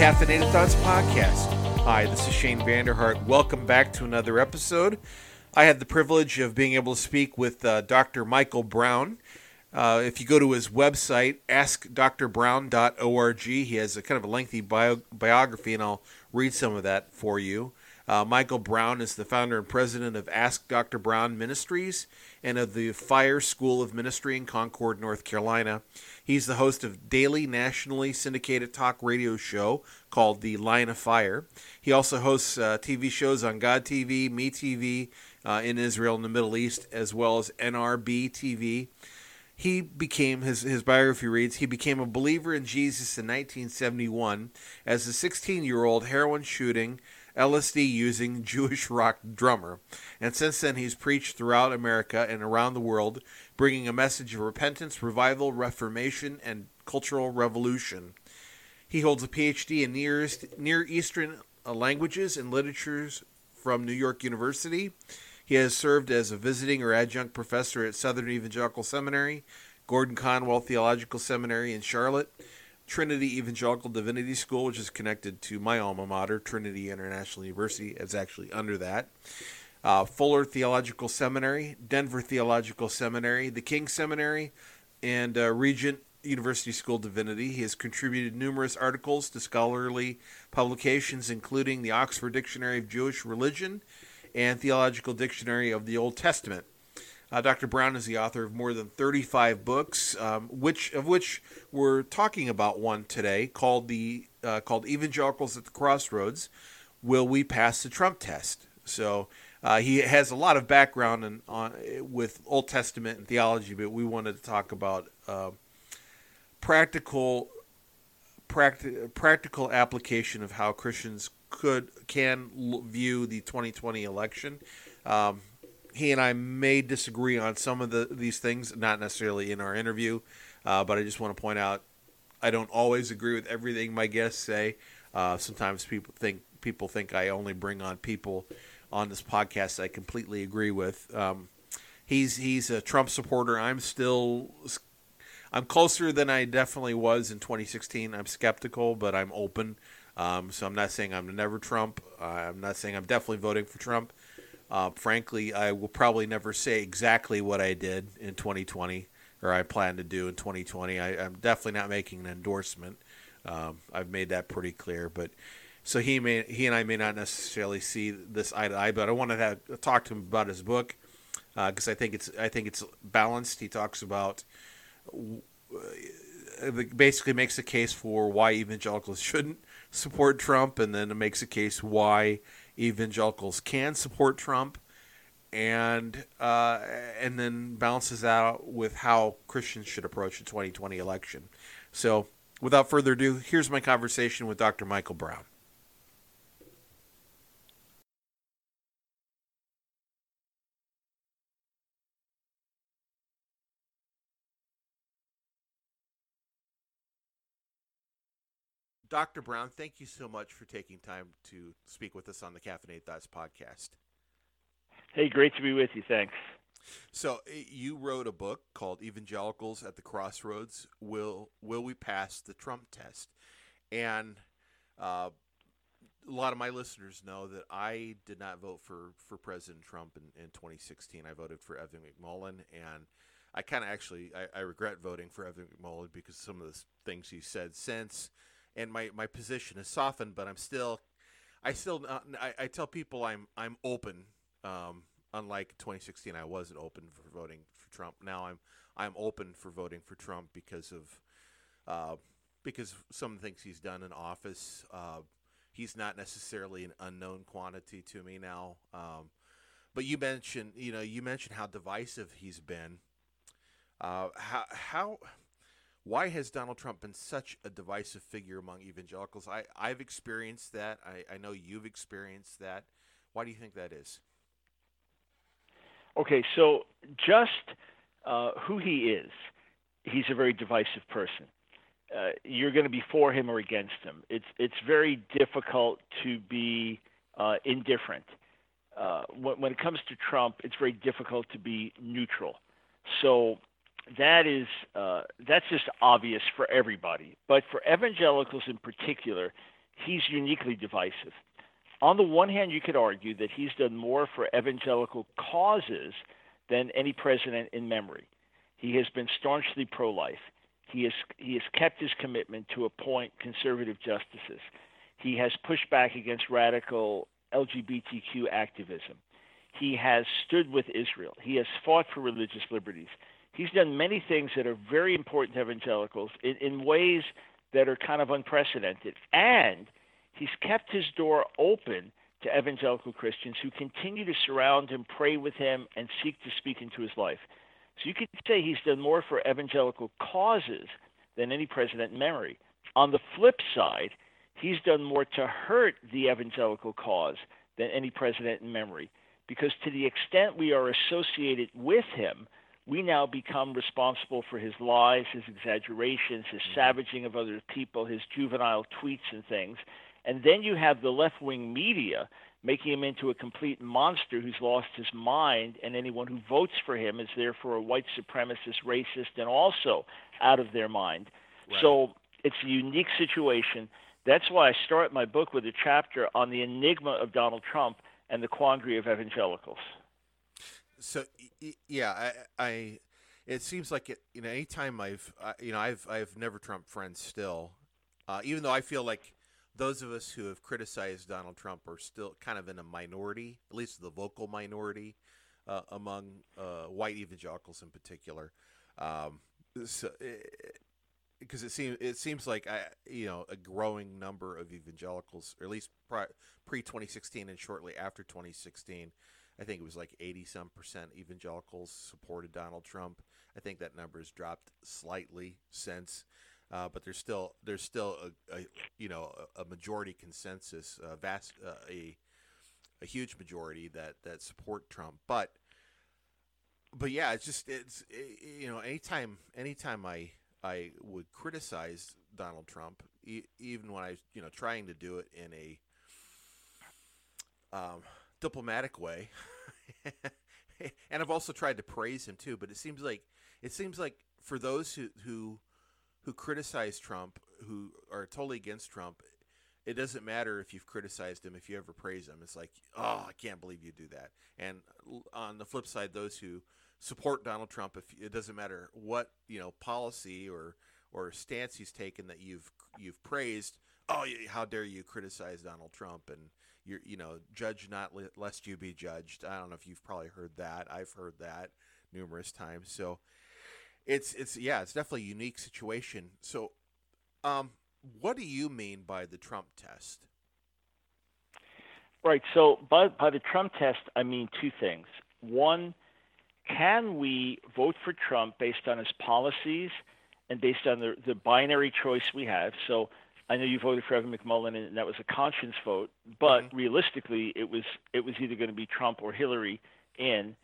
Caffeinated Thoughts Podcast. Hi, this is Shane Vander Hart. Welcome back to another episode. I had the privilege of being able to speak with uh, Dr. Michael Brown. Uh, if you go to his website, askdrbrown.org, he has a kind of a lengthy bio- biography, and I'll read some of that for you. Uh, Michael Brown is the founder and president of Ask Dr. Brown Ministries and of the Fire School of Ministry in Concord, North Carolina. He's the host of daily nationally syndicated talk radio show called The Line of Fire. He also hosts uh, TV shows on God TV, Me TV uh, in Israel and the Middle East, as well as NRB TV. He became his his biography reads he became a believer in Jesus in 1971 as a 16 year old heroin shooting LSD using Jewish rock drummer. And since then, he's preached throughout America and around the world, bringing a message of repentance, revival, reformation, and cultural revolution. He holds a PhD in Near, Eastern uh, languages and literatures from New York University. He has served as a visiting or adjunct professor at Southern Evangelical Seminary, Gordon Conwell Theological Seminary in Charlotte, Trinity Evangelical Divinity School, which is connected to my alma mater, Trinity International University, is actually under that. Uh, Fuller Theological Seminary, Denver Theological Seminary, the King Seminary, and uh, Regent University School Divinity. He has contributed numerous articles to scholarly publications, including the Oxford Dictionary of Jewish Religion and Theological Dictionary of the Old Testament. Uh, Dr. Brown is the author of more than 35 books, um, which of which we're talking about one today called the uh, called Evangelicals at the Crossroads. Will we pass the Trump test? So uh, he has a lot of background in, on with Old Testament and theology, but we wanted to talk about uh, practical practi- practical application of how Christians could can view the 2020 election. Um, he and I may disagree on some of the these things, not necessarily in our interview, uh, but I just want to point out I don't always agree with everything my guests say. Uh, sometimes people think people think I only bring on people on this podcast I completely agree with. Um, he's he's a Trump supporter. I'm still I'm closer than I definitely was in 2016. I'm skeptical, but I'm open. Um, so I'm not saying I'm never Trump. Uh, I'm not saying I'm definitely voting for Trump. Uh, frankly, I will probably never say exactly what I did in 2020 or I plan to do in 2020. I, am definitely not making an endorsement. Um, I've made that pretty clear. But so he may he and I may not necessarily see this eye to eye. But I want to have, talk to him about his book because uh, I think it's I think it's balanced. He talks about uh, basically makes a case for why evangelicals shouldn't support Trump, and then makes a case why evangelicals can support Trump, and uh, and then balances out with how Christians should approach the 2020 election. So, without further ado, here's my conversation with Dr. Michael Brown. Dr. Brown, thank you so much for taking time to speak with us on the Caffeinated Thoughts podcast. Hey, great to be with you. Thanks. So you wrote a book called "Evangelicals at the Crossroads: Will Will We Pass the Trump Test?" And uh, a lot of my listeners know that I did not vote for for President Trump in, in 2016. I voted for Evan McMullin, and I kind of actually I, I, regret voting for Evan McMullin because some of the things he said since and my, my position has softened, but I'm still, I still, uh, I, I tell people I'm I'm open. Um, unlike 2016, I wasn't open for voting for Trump. Now I'm I'm open for voting for Trump because of uh, because some things he's done in office. Uh, he's not necessarily an unknown quantity to me now. Um, but you mentioned, you know, you mentioned how divisive he's been. Uh, how how why has Donald Trump been such a divisive figure among evangelicals? I, I've experienced that. I, I know you've experienced that. Why do you think that is? Okay, so just uh, who he is, he's a very divisive person. Uh, you're going to be for him or against him. It's it's very difficult to be uh, indifferent. Uh, when, when, it comes to Trump, it's very difficult to be neutral. So that is uh, that's just obvious for everybody. But for evangelicals in particular, he's uniquely divisive. On the one hand, you could argue that he's done more for evangelical causes than any president in memory. He has been staunchly pro-life. He has he has kept his commitment to appoint conservative justices. He has pushed back against radical LGBTQ activism. He has stood with Israel. He has fought for religious liberties. He's done many things that are very important to evangelicals in, in ways that are kind of unprecedented. And he's kept his door open to evangelical Christians who continue to surround him, pray with him, and seek to speak into his life. So you could say he's done more for evangelical causes than any president in memory. On the flip side, he's done more to hurt the evangelical cause than any president in memory. Because to the extent we are associated with him, we now become responsible for his lies, his exaggerations, his mm-hmm. savaging of other people, his juvenile tweets and things. And then you have the left wing media making him into a complete monster who's lost his mind, and anyone who votes for him is therefore a white supremacist, racist, and also out of their mind. Right. So it's a unique situation. That's why I start my book with a chapter on the enigma of Donald Trump and the quandary of evangelicals. So yeah, I, I it seems like it. You know, anytime I've you know I've I've never Trump friends still, uh, even though I feel like those of us who have criticized Donald Trump are still kind of in a minority, at least the vocal minority uh, among uh, white evangelicals in particular. Um, so, because it seems it seems like I, you know a growing number of evangelicals, or at least pre 2016 and shortly after 2016. I think it was like 80 some percent evangelicals supported Donald Trump. I think that number has dropped slightly since. Uh, but there's still there's still a, a you know a, majority consensus, a vast uh, a a huge majority that that support Trump. But but yeah, it's just it's it, you know anytime anytime I I would criticize Donald Trump, e- even when I you know trying to do it in a um, diplomatic way, and I've also tried to praise him too. But it seems like it seems like for those who who who criticize Trump, who are totally against Trump, it doesn't matter if you've criticized him if you ever praise him. It's like, oh, I can't believe you do that. And on the flip side, those who support Donald Trump, if it doesn't matter what you know policy or or stance he's taken that you've you've praised, oh, how dare you criticize Donald Trump and you're you know judge not lest you be judged. I don't know if you've probably heard that. I've heard that numerous times. So it's it's yeah, it's definitely a unique situation. So, um, what do you mean by the Trump test? Right. So by by the Trump test, I mean two things. One, can we vote for Trump based on his policies and based on the the binary choice we have? So I know you voted for Evan McMullin, and that was a conscience vote. But mm-hmm. realistically, it was it was either going to be Trump or Hillary in,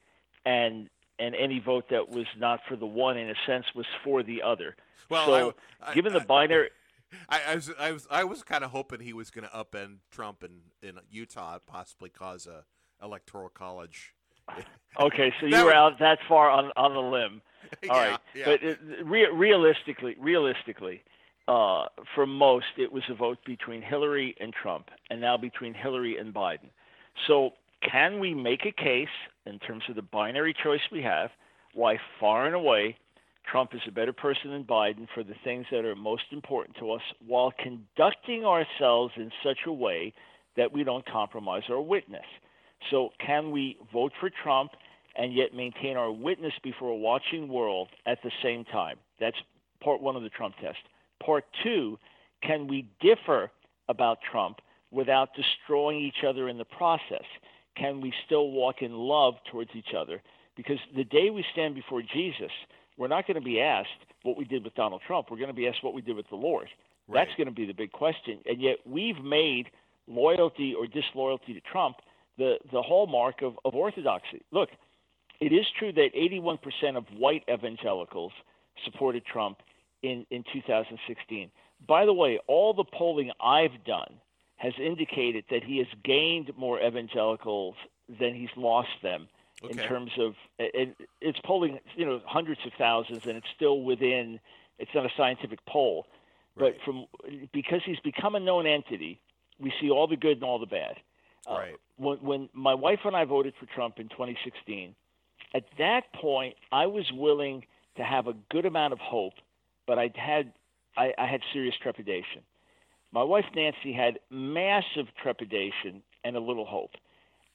and and any vote that was not for the one, in a sense, was for the other. Well, so, I, I, given the binary. I, I, was I was I was kind of hoping he was going to upend Trump in, in Utah, possibly cause a electoral college. okay, so you were out that far on on the limb. All yeah, right, yeah. but it, re- realistically, realistically, uh, for most, it was a vote between Hillary and Trump, and now between Hillary and Biden. So can we make a case in terms of the binary choice we have why far and away Trump is a better person than Biden for the things that are most important to us while conducting ourselves in such a way that we don't compromise our witness. So, can we vote for Trump and yet maintain our witness before a watching world at the same time? That's part one of the Trump test. Part two, can we differ about Trump without destroying each other in the process? can we still walk in love towards each other? Because the day we stand before Jesus, we're not going to be asked what we did with Donald Trump. We're going to be asked what we did with the Lord. Right. That's going to be the big question. And yet we've made loyalty or disloyalty to Trump the, the hallmark of, of orthodoxy. Look, it is true that 81% of white evangelicals supported Trump in, in 2016. By the way, all the polling I've done has indicated that he has gained more evangelicals than he's lost them okay. in terms of it, it's polling, you know, hundreds of thousands, and it's still within. It's not a scientific poll, right. but from because he's become a known entity, we see all the good and all the bad. Uh, right. Uh, when, when my wife and I voted for Trump in 2016, at that point, I was willing to have a good amount of hope, but I had I, I had serious trepidation. My wife Nancy had massive trepidation and a little hope.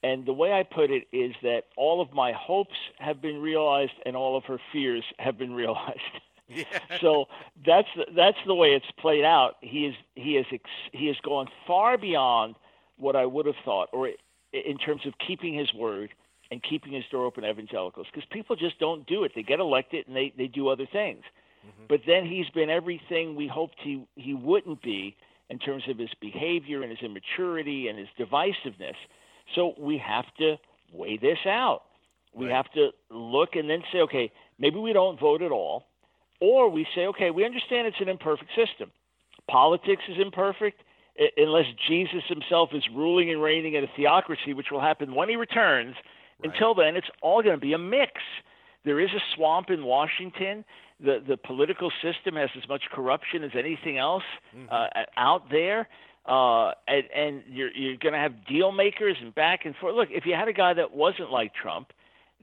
And the way I put it is that all of my hopes have been realized and all of her fears have been realized. Yeah. so that's that's the way it's played out. He is he is he has gone far beyond what I would have thought, or in terms of keeping his word and keeping his door open to evangelicals, because people just don't do it. They get elected and they they do other things. Mm-hmm. But then he's been everything we hoped he he wouldn't be in terms of his behavior and his immaturity and his divisiveness. So we have to weigh this out. We right. have to look and then say, okay, maybe we don't vote at all, or we say, okay, we understand it's an imperfect system. Politics is imperfect unless Jesus himself is ruling and reigning in a theocracy, which will happen when he returns. Right. Until then, it's all going to be a mix. There is a swamp in Washington. The the political system has as much corruption as anything else mm-hmm. uh, out there. Uh, and, and you're you're going to have deal makers and back and forth. Look, if you had a guy that wasn't like Trump,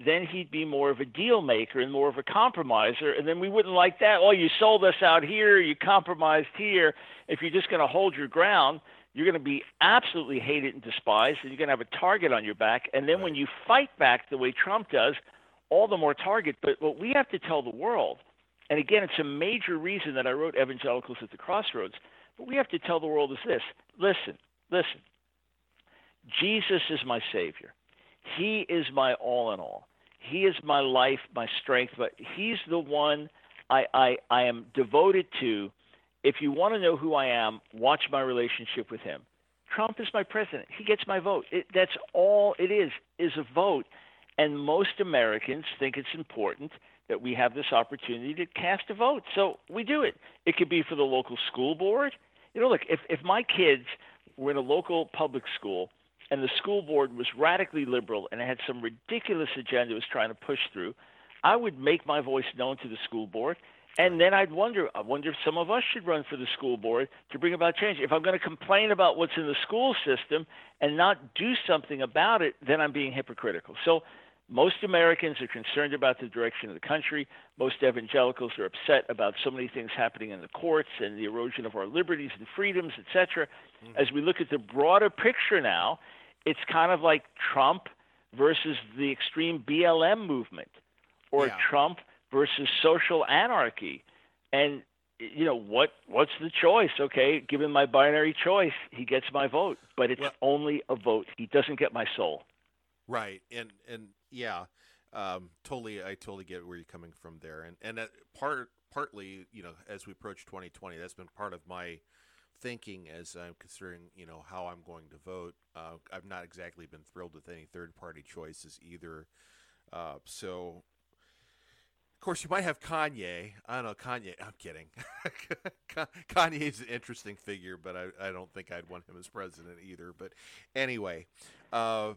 then he'd be more of a deal maker and more of a compromiser, and then we wouldn't like that. Oh, you sold us out here, you compromised here. If you're just going to hold your ground, you're going to be absolutely hated and despised, and you're going to have a target on your back. And then right. when you fight back the way Trump does, all the more target. But what we have to tell the world, and again, it's a major reason that I wrote Evangelicals at the Crossroads but we have to tell the world is this listen, listen. Jesus is my Savior. He is my all in all. He is my life, my strength, but He's the one I, I, I am devoted to. If you want to know who I am, watch my relationship with Him. Trump is my president. He gets my vote. It, that's all it is, is a vote. And most Americans think it's important that we have this opportunity to cast a vote. So we do it. It could be for the local school board. You know, look, if, if my kids were in a local public school and the school board was radically liberal and had some ridiculous agenda it was trying to push through, I would make my voice known to the school board. And then I'd wonder, I wonder if some of us should run for the school board to bring about change. If I'm going to complain about what's in the school system and not do something about it, then I'm being hypocritical. So most Americans are concerned about the direction of the country. Most evangelicals are upset about so many things happening in the courts and the erosion of our liberties and freedoms, etc. Mm-hmm. As we look at the broader picture now, it's kind of like Trump versus the extreme BLM movement, or yeah. Trump versus social anarchy. And you know what? What's the choice? Okay, given my binary choice, he gets my vote, but it's well, only a vote. He doesn't get my soul. Right, and and yeah, um, totally. I totally get where you're coming from there, and and part partly, you know, as we approach 2020, that's been part of my thinking as I'm considering, you know, how I'm going to vote. Uh, I've not exactly been thrilled with any third party choices either. Uh, so, of course, you might have Kanye. I don't know, Kanye. I'm kidding. Kanye's an interesting figure, but I, I don't think I'd want him as president either. But anyway, uh,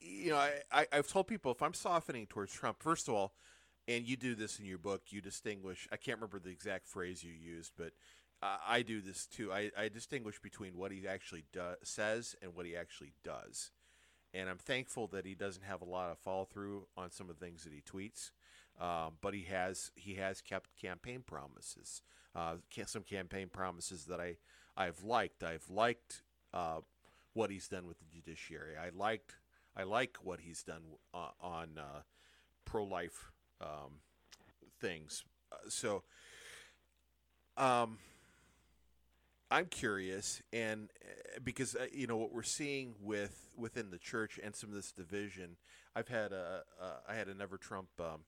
you know, I, I, I've told people if I'm softening towards Trump, first of all, and you do this in your book, you distinguish. I can't remember the exact phrase you used, but uh, I do this too. I, I distinguish between what he actually do, says and what he actually does, and I'm thankful that he doesn't have a lot of follow through on some of the things that he tweets. Um, but he has he has kept campaign promises. Uh, some campaign promises that I I've liked. I've liked uh, what he's done with the judiciary. I liked I like what he's done uh, on uh, pro life um, things. Uh, so, um, I'm curious, and uh, because uh, you know what we're seeing with within the church and some of this division, I've had a, a I had a never Trump um,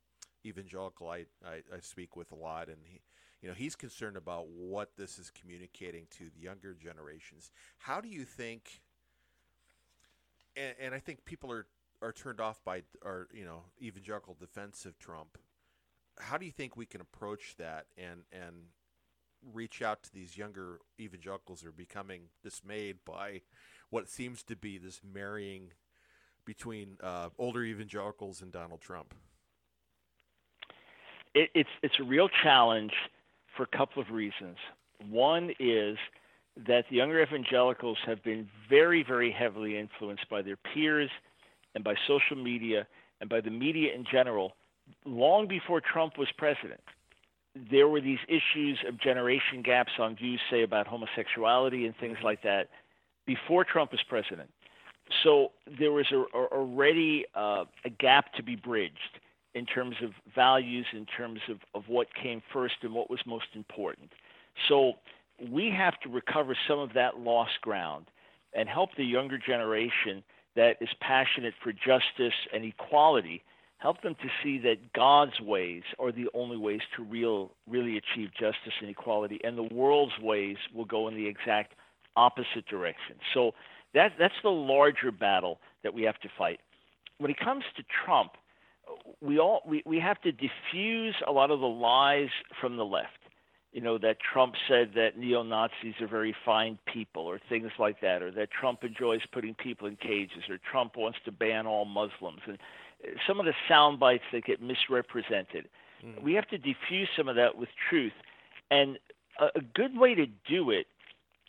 evangelical I, I, I speak with a lot, and he, you know, he's concerned about what this is communicating to the younger generations. How do you think? and, and I think people are are turned off by our you know evangelical defense of Trump. How do you think we can approach that and and reach out to these younger evangelicals are becoming dismayed by what seems to be this marrying between uh, older evangelicals and Donald Trump? It, it's it's a real challenge for a couple of reasons. One is that the younger evangelicals have been very, very heavily influenced by their peers and by social media and by the media in general long before Trump was president. There were these issues of generation gaps on views, say, about homosexuality and things like that before Trump was president. So there was a, a, already uh, a gap to be bridged in terms of values, in terms of, of what came first and what was most important. So we have to recover some of that lost ground and help the younger generation that is passionate for justice and equality help them to see that God's ways are the only ways to real really achieve justice and equality and the world's ways will go in the exact opposite direction. So that that's the larger battle that we have to fight. When it comes to Trump, we all we, we have to diffuse a lot of the lies from the left you know, that Trump said that neo Nazis are very fine people, or things like that, or that Trump enjoys putting people in cages, or Trump wants to ban all Muslims, and some of the sound bites that get misrepresented. Mm. We have to diffuse some of that with truth. And a, a good way to do it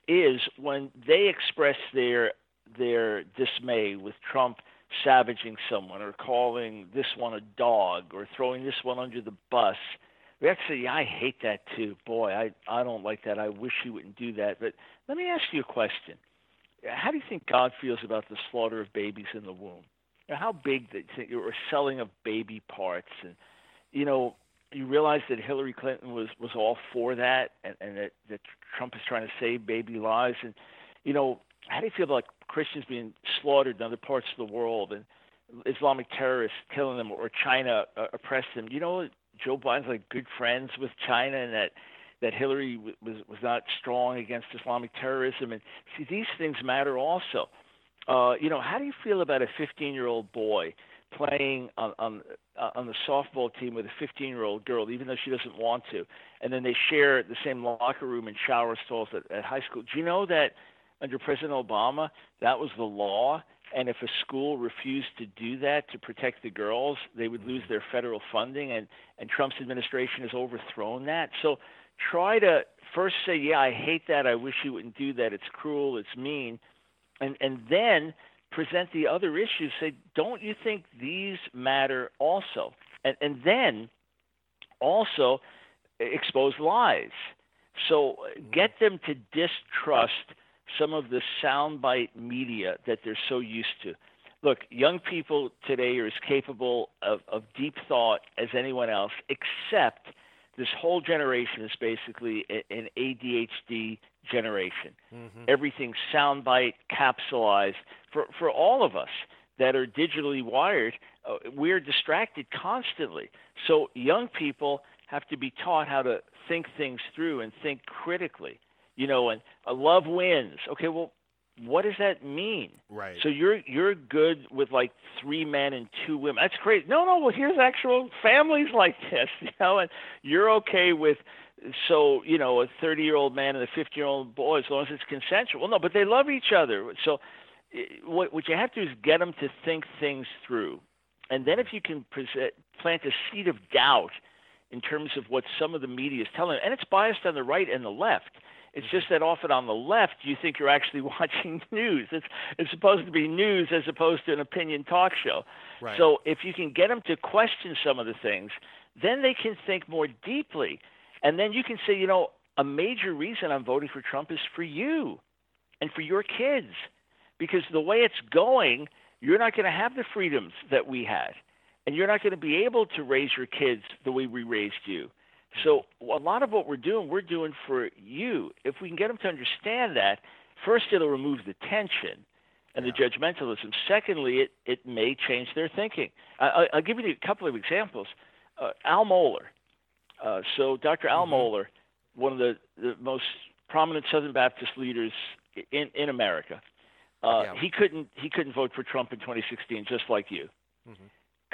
is when they express their their dismay with Trump savaging someone or calling this one a dog or throwing this one under the bus We Actually, I hate that too. Boy, I I don't like that. I wish he wouldn't do that. But let me ask you a question. How do you think God feels about the slaughter of babies in the womb? How big the or selling of baby parts and you know you realize that Hillary Clinton was was all for that and, and that, that Trump is trying to save baby lives and you know how do you feel about Christians being slaughtered in other parts of the world and Islamic terrorists killing them or China uh, oppressed them? You know Joe Biden's like good friends with China and that that Hillary was was not strong against Islamic terrorism and see these things matter also. Uh, you know, how do you feel about a 15-year-old boy playing on on, uh, on the softball team with a 15-year-old girl, even though she doesn't want to, and then they share the same locker room and shower stalls at, at high school? Do you know that under President Obama that was the law? And if a school refused to do that to protect the girls, they would lose their federal funding. And, and Trump's administration has overthrown that. So try to first say, yeah, I hate that. I wish you wouldn't do that. It's cruel. It's mean. And, and then present the other issues. Say, don't you think these matter also? And, and then also expose lies. So mm. get them to distrust some of the soundbite media that they're so used to. Look, young people today are as capable of, of deep thought as anyone else, except this whole generation is basically an ADHD generation. Mm-hmm. Everything's soundbite, capsulized. For, for all of us that are digitally wired, uh, we're distracted constantly. So young people have to be taught how to think things through and think critically you know, and a love wins. Okay, well, what does that mean? Right. So you're you're good with like three men and two women. That's great. No, no. Well, here's actual families like this, you know, and you're okay with so you know a 30 year old man and a 50 year old boy as long as it's consensual. Well, no, but they love each other. So what what you have to do is get them to think things through, and then if you can present, plant a seed of doubt in terms of what some of the media is telling, them, and it's biased on the right and the left it's just that often on the left you think you're actually watching news. It's it's supposed to be news as opposed to an opinion talk show. Right. So if you can get them to question some of the things, then they can think more deeply, and then you can say, you know, a major reason I'm voting for Trump is for you, and for your kids, because the way it's going, you're not going to have the freedoms that we had, and you're not going to be able to raise your kids the way we raised you so a lot of what we're doing, we're doing for you. If we can get them to understand that, first it'll remove the tension and yeah. the judgmentalism. Secondly, it, it may change their thinking. I, will give you a couple of examples. Uh, Al Mohler. Uh, so Dr. Al mm-hmm. Mohler, one of the, the most prominent Southern Baptist leaders in, in America, uh, yeah. he couldn't he couldn't vote for Trump in 2016, just like you. Mm-hmm.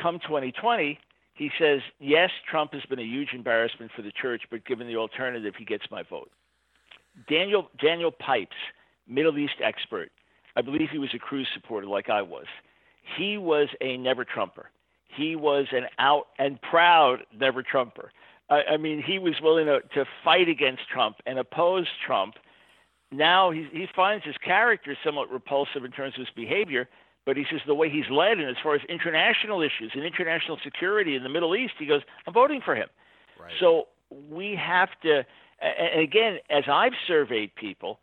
Come 2020, he says, yes, Trump has been a huge embarrassment for the church, but given the alternative, he gets my vote. Daniel, Daniel Pipes, Middle East expert, I believe he was a Cruz supporter like I was. he was a never Trumper. He was an out and proud never Trumper. I, I mean, he was willing to, to fight against Trump and oppose Trump. Now he, he finds his character somewhat repulsive in terms of his behavior, but he says the way he's led, and as far as international issues and international security in the Middle East, he goes, I'm voting for him. Right. So we have to, and again, as I've surveyed people,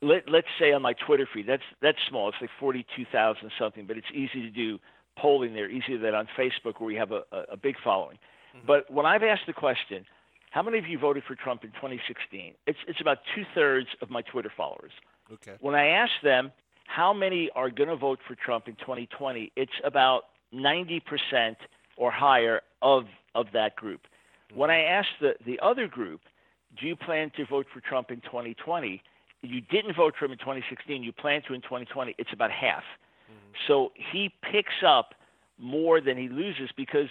let, let's say on my Twitter feed, that's that's small. It's like forty-two thousand something, but it's easy to do polling there, easier than on Facebook where we have a, a, big following. Mm-hmm. But when I've asked the question, how many of you voted for Trump in 2016? It's it's about two thirds of my Twitter followers. Okay. When I ask them how many are going to vote for Trump in 2020, it's about 90% or higher of of that group. When I ask the the other group, do you plan to vote for Trump in 2020? You didn't vote for him in 2016. You plan to in 2020. It's about half. Mm-hmm. So he picks up more than he loses because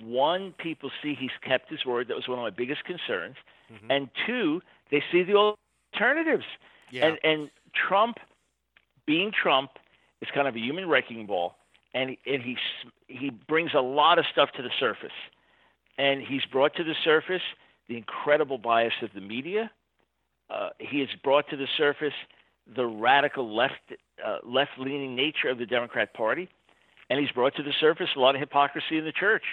one, people see he's kept his word. That was one of my biggest concerns. Mm-hmm. And two, they see the alternatives. Yeah. And and Trump, being Trump, is kind of a human wrecking ball, and and he he brings a lot of stuff to the surface, and he's brought to the surface the incredible bias of the media. Uh, he has brought to the surface the radical left uh, left leaning nature of the Democrat Party, and he's brought to the surface a lot of hypocrisy in the church,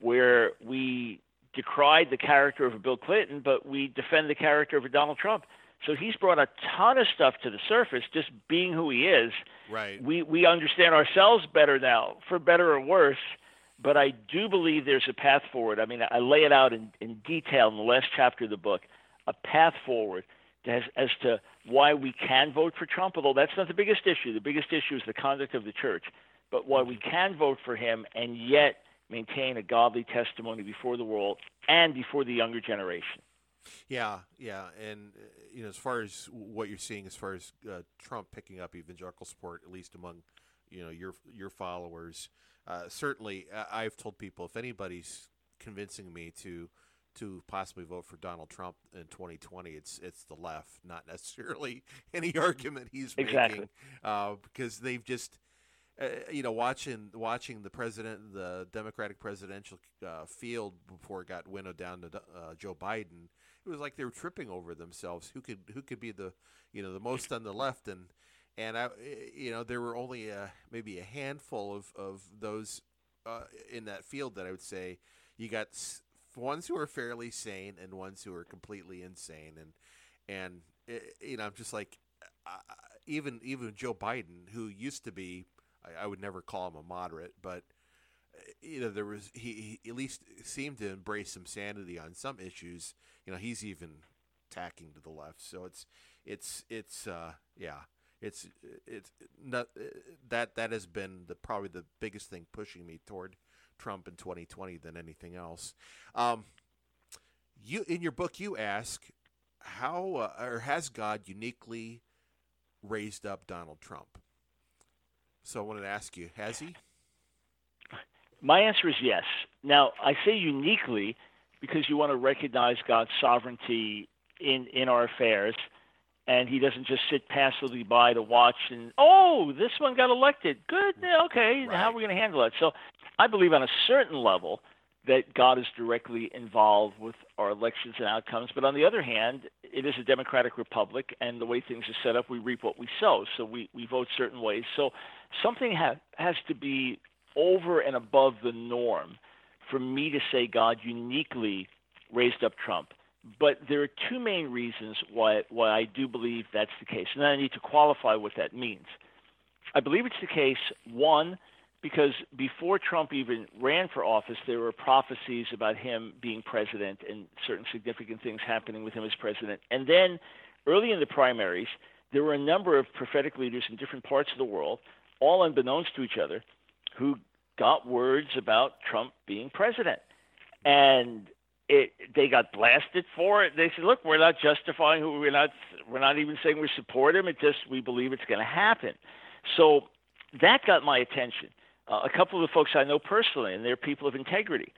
where we decried the character of a Bill Clinton, but we defend the character of a Donald Trump. So he's brought a ton of stuff to the surface, just being who he is. Right. We we understand ourselves better now, for better or worse. But I do believe there's a path forward. I mean, I lay it out in, in detail in the last chapter of the book, a path forward as, as to why we can vote for Trump, although that's not the biggest issue. The biggest issue is the conduct of the church. But why we can vote for him and yet maintain a godly testimony before the world and before the younger generation. Yeah, yeah, and uh, you know, as far as what you're seeing, as far as uh, Trump picking up evangelical support, at least among you know your your followers, uh, certainly I've told people if anybody's convincing me to to possibly vote for Donald Trump in 2020, it's it's the left, not necessarily any argument he's exactly. making, uh, because they've just. Uh, you know, watching watching the president, the Democratic presidential uh, field before it got winnowed down to uh, Joe Biden, it was like they were tripping over themselves. Who could who could be the you know the most on the left and and I you know there were only a, maybe a handful of of those uh, in that field that I would say you got ones who are fairly sane and ones who are completely insane and and eh, you know I'm just like uh, even even Joe Biden who used to be I, I, would never call him a moderate but eh, you know there was he, he, at least seemed to embrace some sanity on some issues you know he's even tacking to the left so it's it's it's uh yeah it's it's not eh, that that has been the probably the biggest thing pushing me toward Trump in 2020 than anything else. Um, you in your book you ask how uh, or has God uniquely raised up Donald Trump? So I wanted to ask you, has he? My answer is yes. Now I say uniquely because you want to recognize God's sovereignty in in our affairs and he doesn't just sit passively by to watch and oh this one got elected. Good. Okay. Right. how are we going to handle it? So i believe on a certain level that god is directly involved with our elections and outcomes. But on the other hand it is a democratic republic and the way things are set up we reap what we sow. So we, we vote certain ways. So something ha- has to be over and above the norm for me to say god uniquely raised up trump but there are two main reasons why why I do believe that's the case, and I need to qualify what that means. I believe it's the case one because before Trump even ran for office, there were prophecies about him being president and certain significant things happening with him as president. And then early in the primaries, there were a number of prophetic leaders in different parts of the world, all unbeknownst to each other, who got words about Trump being president. And it they got blasted for it. They said, "Look, we're not justifying who we're not we're not even saying we support him. It just we believe it's going to happen." So that got my attention. Uh, a couple of the folks I know personally, and they're people of integrity,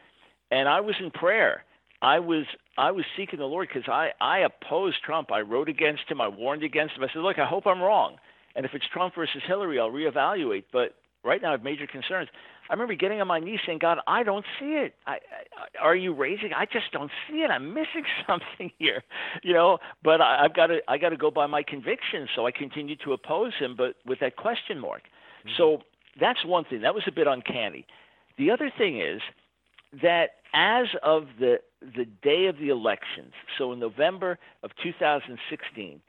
and I was in prayer. I was I was seeking the Lord because I I opposed Trump. I wrote against him. I warned against him. I said, "Look, I hope I'm wrong, and if it's Trump versus Hillary, I'll reevaluate." But right now I have major concerns. I remember getting on my knees saying, God, I don't see it. I, I, are you raising? I just don't see it. I'm missing something here, you know. But I, I've got to, I got to go by my convictions. So I continue to oppose him, but with that question mark. Mm-hmm. So that's one thing. That was a bit uncanny. The other thing is that as of the the day of the elections, so in November of 2016,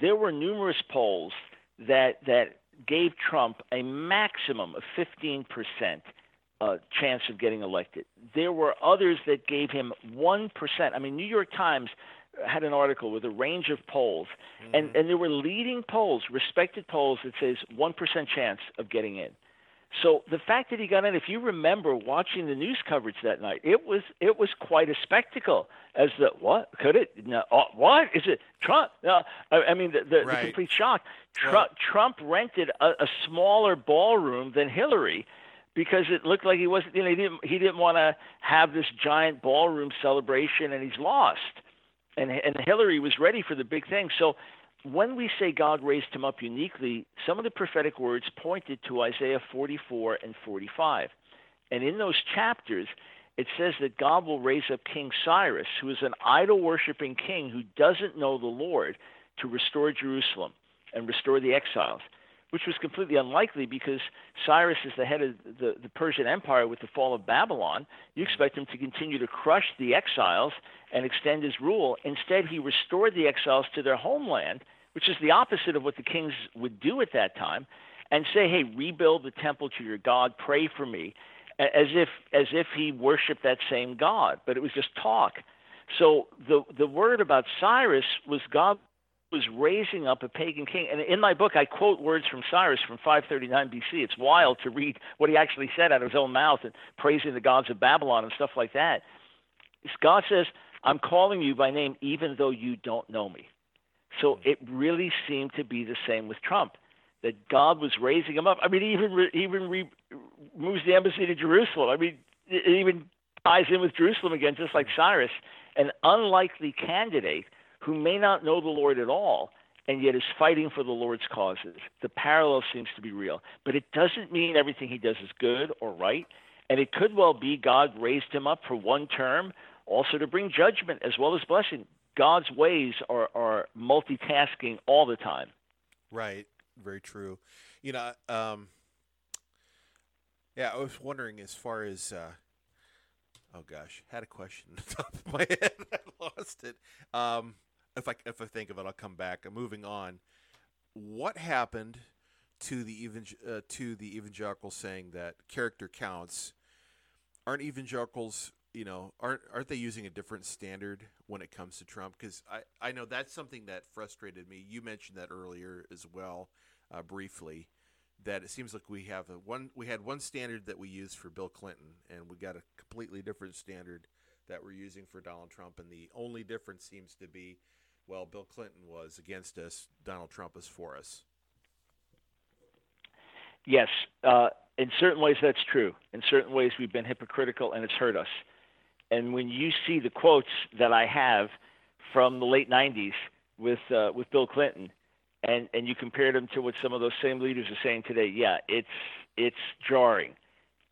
there were numerous polls that that gave Trump a maximum of 15% uh, chance of getting elected. There were others that gave him 1%. I mean, New York Times had an article with a range of polls, mm-hmm. and, and there were leading polls, respected polls that says 1% chance of getting in. So the fact that he got in, if you remember watching the news coverage that night, it was it was quite a spectacle. As the what could it? No, uh, what is it? Trump? No, I, I mean the, the, right. the complete shock. Trump, well, Trump rented a, a smaller ballroom than Hillary because it looked like he wasn't. You know, he didn't he didn't want to have this giant ballroom celebration, and he's lost. And and Hillary was ready for the big thing. So when we say God raised him up uniquely, some of the prophetic words pointed to Isaiah 44 and 45. And in those chapters, it says that God will raise up King Cyrus, who is an idol worshiping king who doesn't know the Lord, to restore Jerusalem and restore the exiles, which was completely unlikely because Cyrus is the head of the, the Persian Empire with the fall of Babylon. You expect him to continue to crush the exiles and extend his rule. Instead, he restored the exiles to their homeland which is the opposite of what the kings would do at that time, and say, "Hey, rebuild the temple to your God, pray for me," as if as if he worshipped that same God, but it was just talk. So the the word about Cyrus was God was raising up a pagan king. And in my book, I quote words from Cyrus from 539 BC. It's wild to read what he actually said out of his own mouth and praising the gods of Babylon and stuff like that. God says, I'm calling you by name even though you don't know me. So hmm. it really seemed to be the same with Trump, that God was raising him up. I mean, he even re, even re, moves the embassy to Jerusalem. I mean, it even ties in with Jerusalem again, just like hmm. Cyrus, an unlikely candidate who may not know the Lord at all, and yet is fighting for the Lord's causes. The parallel seems to be real, but it doesn't mean everything he does is good or right. And it could well be God raised him up for one term, also to bring judgment as well as blessing. God's ways are, are multitasking all the time. Right. Very true. You know, um, yeah, I was wondering as far as, uh, oh gosh, had a question on the top of my head. I lost it. Um, if I if I think of it, I'll come back. I'm moving on. What happened to the even uh, to the evangelicals saying that character counts? Aren't evangelicals you know, aren't aren't they using a different standard when it comes to Trump? Because I, I know that's something that frustrated me. You mentioned that earlier as well, uh, briefly, that it seems like we have a one we had one standard that we used for Bill Clinton, and we got a completely different standard that we're using for Donald Trump, and the only difference seems to be, well, Bill Clinton was against us, Donald Trump is for us. Yes, uh, in certain ways that's true. In certain ways we've been hypocritical, and it's hurt us. And when you see the quotes that I have from the late 90s with uh, with Bill Clinton, and and you compare them to what some of those same leaders are saying today, yeah, it's it's jarring,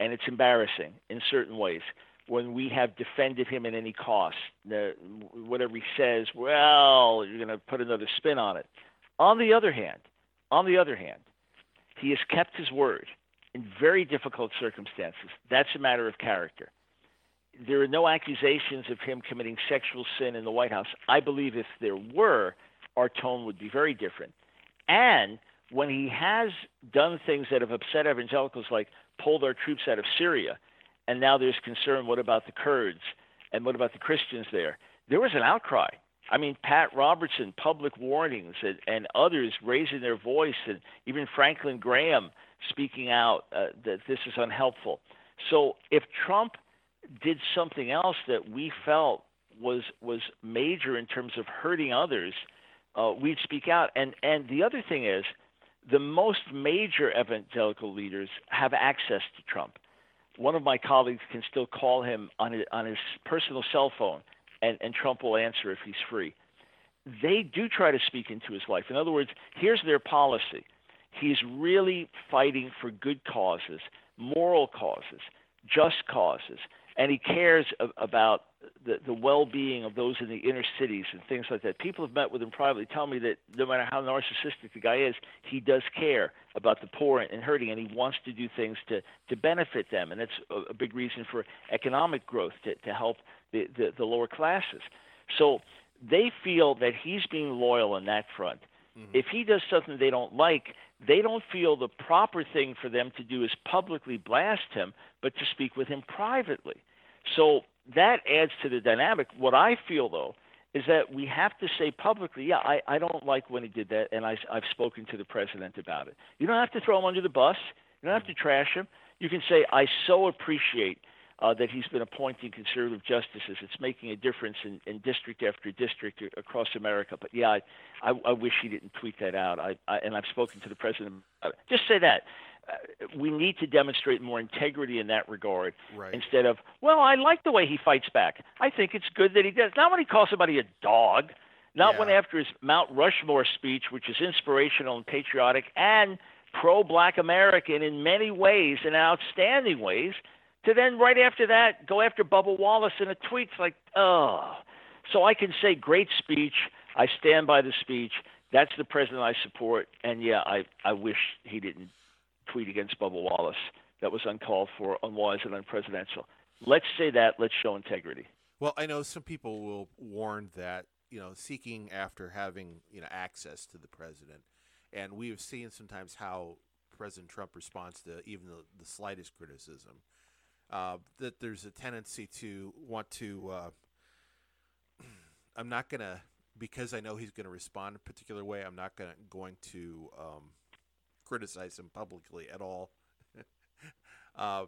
and it's embarrassing in certain ways when we have defended him at any cost. Whatever he says, well, you're going to put another spin on it. On the other hand, on the other hand, he has kept his word in very difficult circumstances. That's a matter of character there are no accusations of him committing sexual sin in the White House. I believe if there were, our tone would be very different. And when he has done things that have upset evangelicals, like pulled our troops out of Syria, and now there's concern what about the Kurds and what about the Christians there? There was an outcry. I mean, Pat Robertson, public warnings, and, and others raising their voice, and even Franklin Graham speaking out uh, that this is unhelpful. So if Trump did something else that we felt was was major in terms of hurting others, uh, we'd speak out. And and the other thing is, the most major evangelical leaders have access to Trump. One of my colleagues can still call him on his, on his personal cell phone, and, and Trump will answer if he's free. They do try to speak into his life. In other words, here's their policy. He's really fighting for good causes, moral causes, just causes, and he cares about the, the well-being of those in the inner cities and things like that. People have met with him privately, tell me that no matter how narcissistic the guy is, he does care about the poor and hurting, and he wants to do things to to benefit them, and that's a, a big reason for economic growth to to help the, the the lower classes. So they feel that he's being loyal on that front. Mm-hmm. If he does something they don't like, they don't feel the proper thing for them to do is publicly blast him, but to speak with him privately. So that adds to the dynamic. What I feel, though, is that we have to say publicly, yeah, I, I don't like when he did that, and I, I've spoken to the president about it. You don't have to throw him under the bus. You don't have to trash him. You can say, I so appreciate uh, that he's been appointing conservative justices. It's making a difference in, in district after district across America. But yeah, I, I, I wish he didn't tweet that out. I, I, and I've spoken to the president. Just say that. Uh, we need to demonstrate more integrity in that regard right. instead of, well, I like the way he fights back. I think it's good that he does. Not when he calls somebody a dog, not yeah. when after his Mount Rushmore speech, which is inspirational and patriotic and pro black American in many ways and outstanding ways, to then right after that go after Bubba Wallace in a tweet. It's like, oh. So I can say, great speech. I stand by the speech. That's the president I support. And yeah, I, I wish he didn't tweet against Bubba Wallace. That was uncalled for, unwise, and unpresidential. Let's say that. Let's show integrity. Well, I know some people will warn that you know seeking after having you know access to the president, and we have seen sometimes how President Trump responds to even the, the slightest criticism. Uh, that there's a tendency to want to. Uh, I'm not gonna because I know he's going to respond a particular way. I'm not gonna going to um, criticize him publicly at all. uh,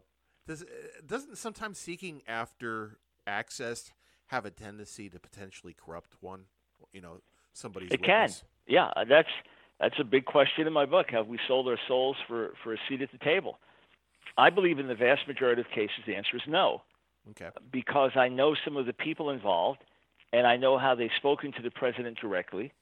does doesn't sometimes seeking after access have a tendency to potentially corrupt one? You know, somebody's. It witness? can. Yeah, that's that's a big question in my book. Have we sold our souls for for a seat at the table? I believe in the vast majority of cases the answer is no. Okay. Because I know some of the people involved, and I know how they've spoken to the president directly,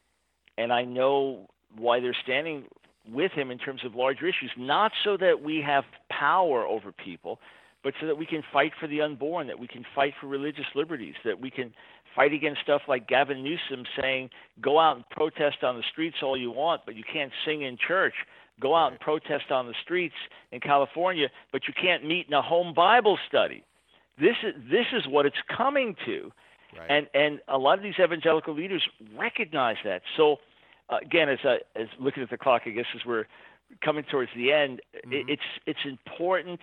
and I know why they're standing with him in terms of larger issues, not so that we have power over people, but so that we can fight for the unborn, that we can fight for religious liberties, that we can fight against stuff like Gavin Newsom saying, go out and protest on the streets all you want, but you can't sing in church. Go out and protest on the streets in California, but you can't meet in a home Bible study. This is this is what it's coming to, right. and and a lot of these evangelical leaders recognize that. So uh, again, as I, as looking at the clock, I guess as we're coming towards the end, mm-hmm. it, it's it's important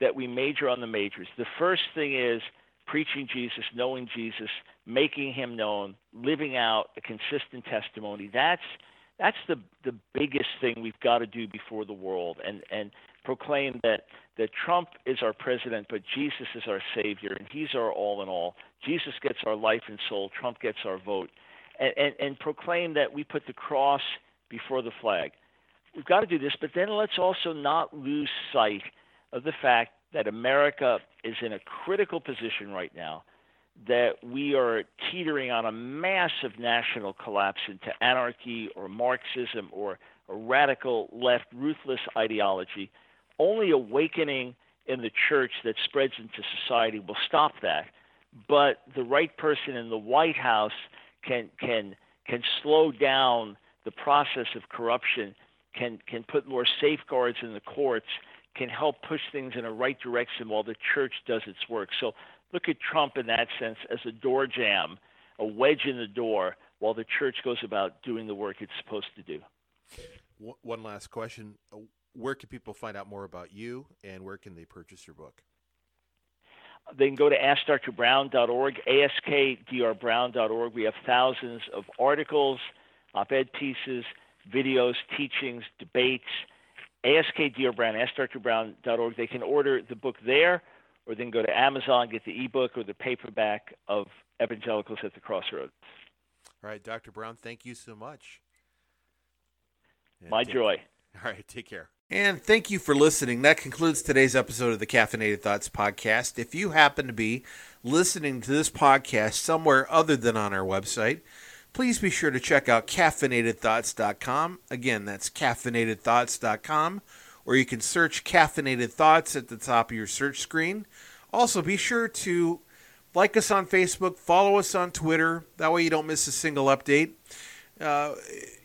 that we major on the majors. The first thing is preaching Jesus, knowing Jesus, making Him known, living out a consistent testimony. That's that's the the biggest thing we've got to do before the world, and and proclaim that that Trump is our president, but Jesus is our savior, and He's our all in all. Jesus gets our life and soul. Trump gets our vote and, and, and proclaim that we put the cross before the flag. We've got to do this, but then let's also not lose sight of the fact that America is in a critical position right now, that we are teetering on a massive national collapse into anarchy or Marxism or a radical left ruthless ideology. Only awakening in the church that spreads into society will stop that. But the right person in the White House can can can slow down the process of corruption, can can put more safeguards in the courts, can help push things in a right direction while the church does its work. So look at Trump in that sense as a door jamb, a wedge in the door, while the church goes about doing the work it's supposed to do. One last question: uh, Where can people find out more about you, and where can they purchase your book? They can go to askdrbrown.org, askdrbrown.org. We have thousands of articles, op ed pieces, videos, teachings, debates. Ask Brown, askdrbrown.org. They can order the book there, or they can go to Amazon, get the ebook or the paperback of Evangelicals at the Crossroads. All right, Dr. Brown, thank you so much. And My joy. All right, take care. And thank you for listening. That concludes today's episode of the Caffeinated Thoughts podcast. If you happen to be listening to this podcast somewhere other than on our website, please be sure to check out caffeinatedthoughts.com. Again, that's caffeinatedthoughts.com, or you can search Caffeinated Thoughts at the top of your search screen. Also, be sure to like us on Facebook, follow us on Twitter. That way, you don't miss a single update. Uh,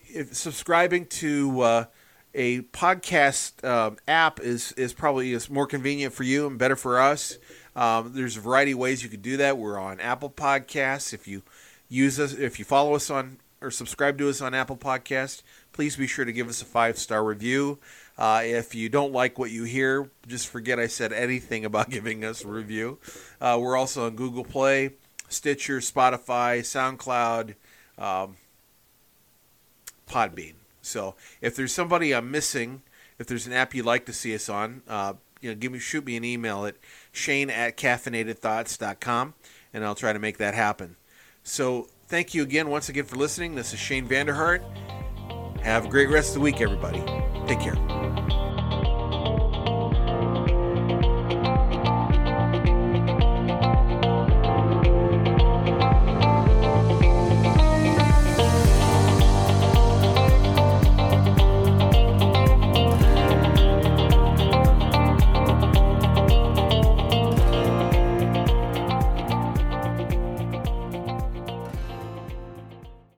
if subscribing to uh, a podcast uh, app is is probably is more convenient for you and better for us. Um, there's a variety of ways you could do that. We're on Apple Podcasts. If you use us, if you follow us on or subscribe to us on Apple Podcast, please be sure to give us a five star review. Uh, if you don't like what you hear, just forget I said anything about giving us a review. Uh, we're also on Google Play, Stitcher, Spotify, SoundCloud, um, Podbean. So if there's somebody I'm missing, if there's an app you'd like to see us on, uh, you know, give me shoot me an email at shane at caffeinatedthoughts.com and I'll try to make that happen. So thank you again, once again, for listening. This is Shane Vander Hart. Have a great rest of the week, everybody. Take care.